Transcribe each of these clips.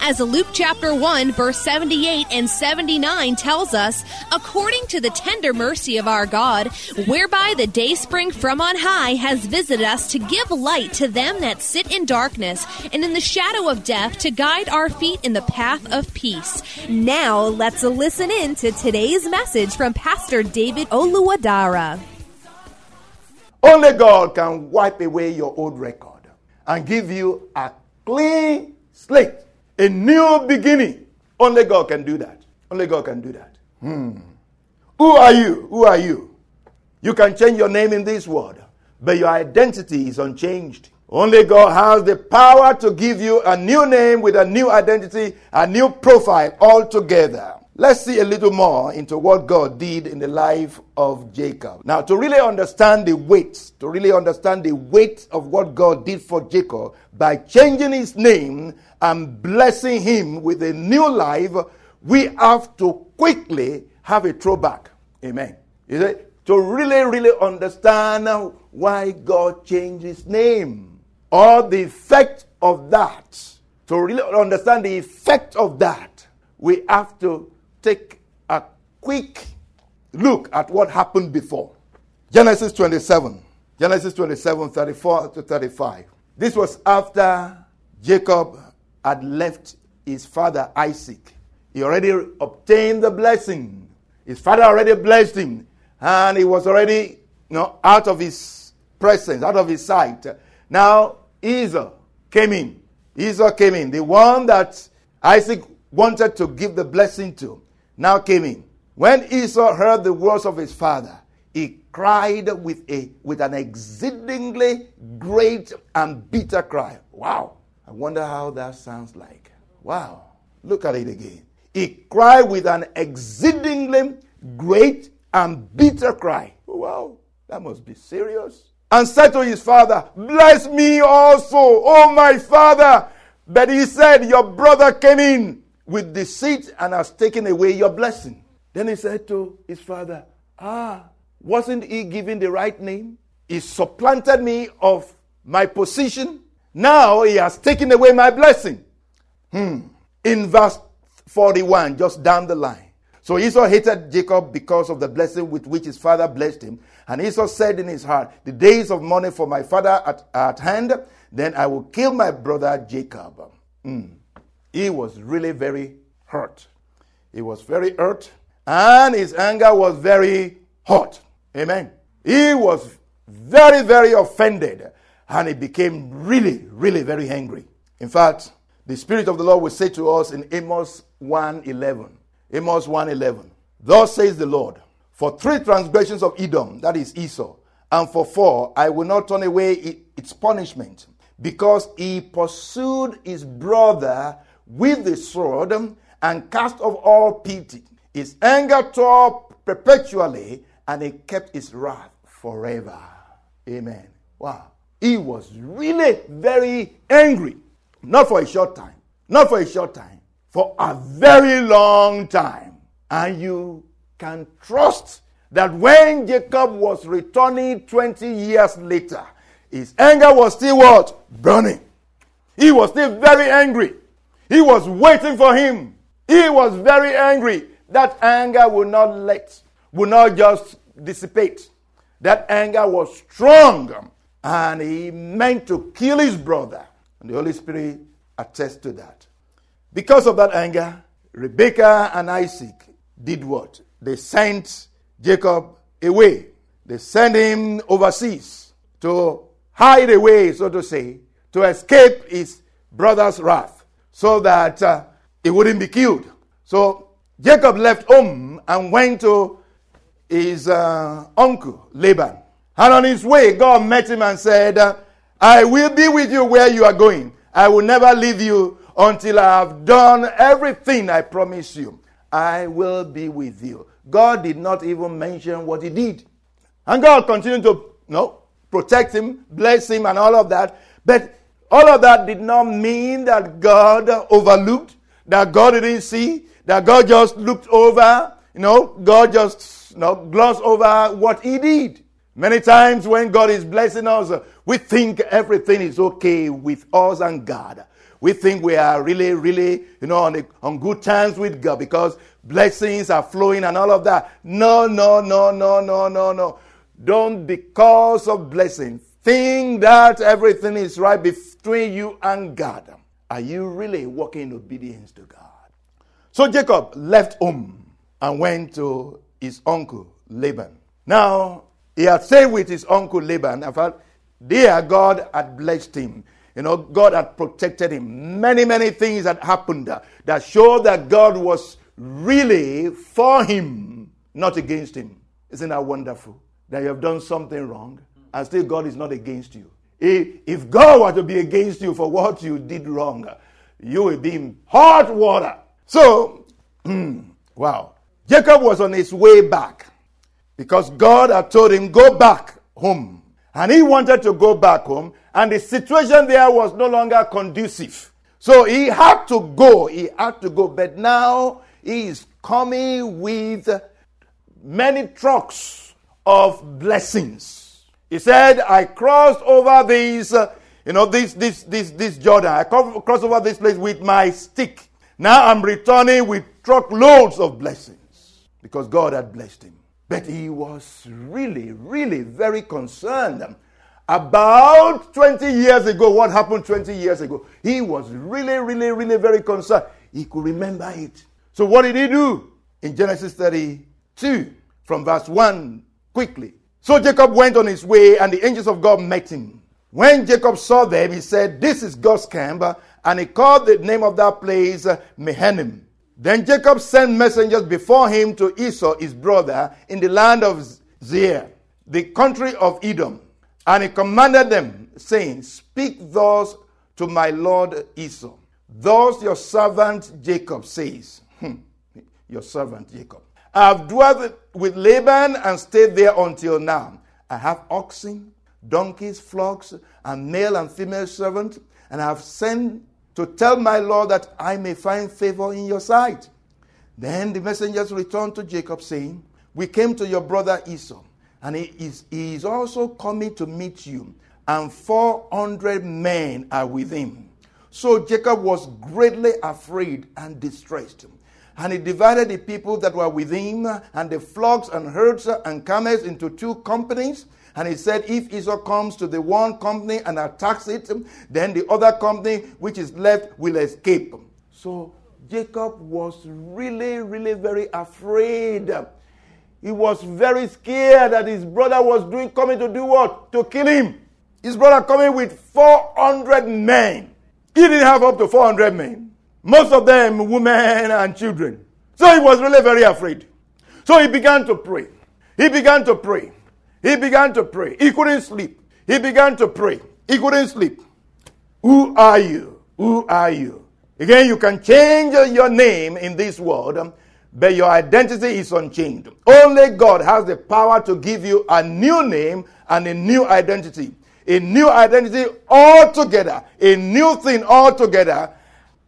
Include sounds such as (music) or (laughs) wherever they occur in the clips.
As Luke chapter 1, verse 78 and 79 tells us, according to the tender mercy of our God, whereby the day spring from on high has visited us to give light to them that sit in darkness and in the shadow of death to guide our feet in the path of peace. Now let's listen in to today's message from Pastor David Oluwadara. Only God can wipe away your old record and give you a clean slate, a new beginning. Only God can do that. Only God can do that. Hmm. Who are you? Who are you? You can change your name in this world, but your identity is unchanged. Only God has the power to give you a new name with a new identity, a new profile altogether. Let's see a little more into what God did in the life of Jacob. Now, to really understand the weight, to really understand the weight of what God did for Jacob by changing his name and blessing him with a new life, we have to quickly have a throwback. Amen. You see, to really, really understand why God changed his name or the effect of that, to really understand the effect of that, we have to take a quick look at what happened before. Genesis 27. Genesis 27, 34 to 35. This was after Jacob had left his father Isaac. He already obtained the blessing. His father already blessed him, and he was already you know, out of his presence, out of his sight. Now Esau came in. Esau came in. The one that Isaac wanted to give the blessing to now came in. When Esau heard the words of his father, he cried with, a, with an exceedingly great and bitter cry. Wow. I wonder how that sounds like. Wow. Look at it again. He cried with an exceedingly great and bitter cry. Wow. That must be serious. And said to his father, Bless me also, oh my father. But he said, Your brother came in with deceit and has taken away your blessing. Then he said to his father, Ah, wasn't he given the right name? He supplanted me of my position. Now he has taken away my blessing. Hmm. In verse 41, just down the line. So Esau hated Jacob because of the blessing with which his father blessed him. And Esau said in his heart, The days of mourning for my father at, at hand, then I will kill my brother Jacob. Hmm he was really very hurt. He was very hurt, and his anger was very hot. Amen. He was very, very offended, and he became really, really very angry. In fact, the Spirit of the Lord will say to us in Amos 1:11. Amos 1:11. Thus says the Lord, for three transgressions of Edom, that is Esau, and for four, I will not turn away its punishment, because he pursued his brother with the sword and cast off all pity. His anger tore perpetually, and he kept his wrath forever. Amen. Wow. He was really very angry. Not for a short time. Not for a short time. For a very long time. And you can trust that when Jacob was returning 20 years later, his anger was still what? Burning. He was still very angry. He was waiting for him. He was very angry. That anger will not let, will not just dissipate. That anger was strong. and he meant to kill his brother. And the Holy Spirit attests to that. Because of that anger, Rebekah and Isaac did what? They sent Jacob away. They sent him overseas to hide away, so to say, to escape his brother's wrath so that uh, he wouldn't be killed. So Jacob left home and went to his uh, uncle Laban. And on his way, God met him and said, uh, I will be with you where you are going. I will never leave you until I have done everything I promise you. I will be with you. God did not even mention what he did. And God continued to know, protect him, bless him, and all of that. But all of that did not mean that God overlooked, that God didn't see, that God just looked over, you know, God just you know, glossed over what he did. Many times when God is blessing us, we think everything is okay with us and God. We think we are really, really, you know, on, on good terms with God because blessings are flowing and all of that. No, no, no, no, no, no, no. Don't, because of blessing, think that everything is right between you and God. Are you really walking in obedience to God? So Jacob left home and went to his uncle Laban. Now, he had stayed with his uncle Laban. In fact, there God had blessed him. You know, God had protected him. Many, many things had happened that showed that God was really for him, not against him. Isn't that wonderful? That you have done something wrong and still God is not against you. If God were to be against you for what you did wrong, you will be in hot water. So, hmm, wow. Jacob was on his way back because God had told him, Go back home. And he wanted to go back home, and the situation there was no longer conducive. So he had to go. He had to go. But now he is coming with many trucks of blessings. He said, I crossed over these, uh, you know, this, this, this, this Jordan. I crossed over this place with my stick. Now I'm returning with truckloads of blessings because God had blessed him. But he was really, really very concerned about 20 years ago. What happened 20 years ago? He was really, really, really very concerned. He could remember it. So, what did he do? In Genesis 32, from verse 1, quickly. So Jacob went on his way, and the angels of God met him. When Jacob saw them, he said, This is God's camp, and he called the name of that place Mahanaim. Then Jacob sent messengers before him to Esau, his brother, in the land of Seir, the country of Edom. And he commanded them, saying, Speak thus to my lord Esau. Thus your servant Jacob says, hmm, Your servant Jacob. I have dwelt with Laban and stayed there until now. I have oxen, donkeys, flocks, and male and female servants, and I have sent to tell my Lord that I may find favor in your sight. Then the messengers returned to Jacob, saying, We came to your brother Esau, and he is, he is also coming to meet you, and 400 men are with him. So Jacob was greatly afraid and distressed. And he divided the people that were with him, and the flocks and herds and camels into two companies and he said, if Esau comes to the one company and attacks it, then the other company which is left will escape. So Jacob was really, really very afraid. He was very scared that his brother was doing coming to do what? To kill him. His brother coming with 400 men. He didn't have up to 400 men. Most of them women and children. So he was really very afraid. So he began to pray. He began to pray. He began to pray. He couldn't sleep. He began to pray. He couldn't sleep. Who are you? Who are you? Again, you can change your name in this world, but your identity is unchanged. Only God has the power to give you a new name and a new identity. A new identity altogether. A new thing altogether.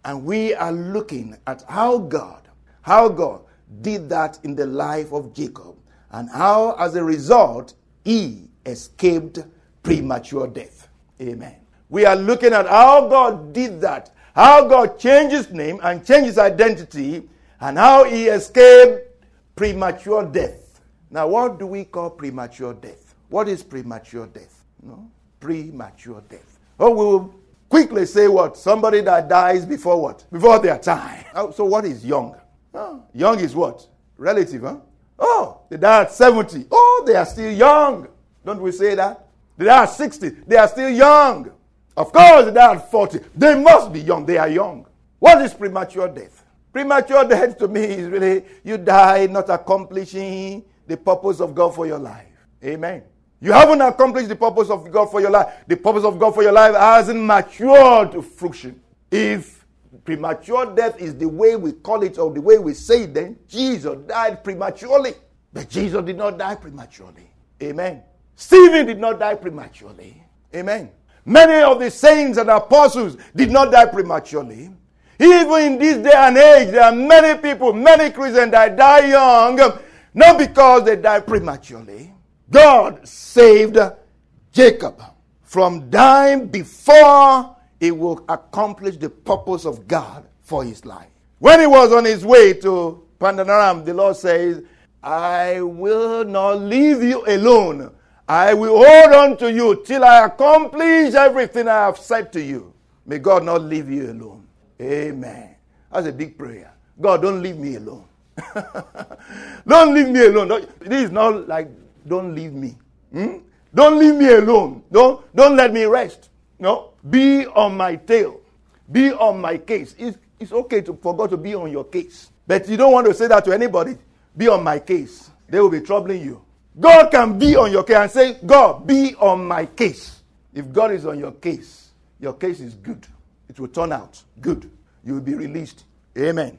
And we are looking at how God, how God did that in the life of Jacob. And how, as a result, he escaped premature death. Amen. We are looking at how God did that, how God changed his name and changed his identity, and how he escaped premature death. Now, what do we call premature death? What is premature death? No? premature death. Oh, we will quickly say what? Somebody that dies before what? Before their time. Oh, so what is young? Oh, young is what? Relative, huh? Oh, they die at 70. Oh, they are still young. Don't we say that? They die at 60. They are still young. Of course, they die at 40. They must be young. They are young. What is premature death? Premature death to me is really you die not accomplishing the purpose of God for your life. Amen. You haven't accomplished the purpose of God for your life. The purpose of God for your life hasn't matured to fruition. If premature death is the way we call it or the way we say it, then Jesus died prematurely. But Jesus did not die prematurely. Amen. Stephen did not die prematurely. Amen. Many of the saints and apostles did not die prematurely. Even in this day and age, there are many people, many Christians that die young, not because they die prematurely. God saved Jacob from dying before he will accomplish the purpose of God for his life. When he was on his way to Paddan-aram, the Lord says, I will not leave you alone. I will hold on to you till I accomplish everything I have said to you. May God not leave you alone. Amen. That's a big prayer. God, don't leave me alone. (laughs) don't leave me alone. This is not like don't leave me. Hmm? Don't leave me alone. Don't, don't let me rest. No. Be on my tail. Be on my case. It's, it's okay to, for God to be on your case. But you don't want to say that to anybody. Be on my case. They will be troubling you. God can be on your case and say, God, be on my case. If God is on your case, your case is good. It will turn out good. You will be released. Amen.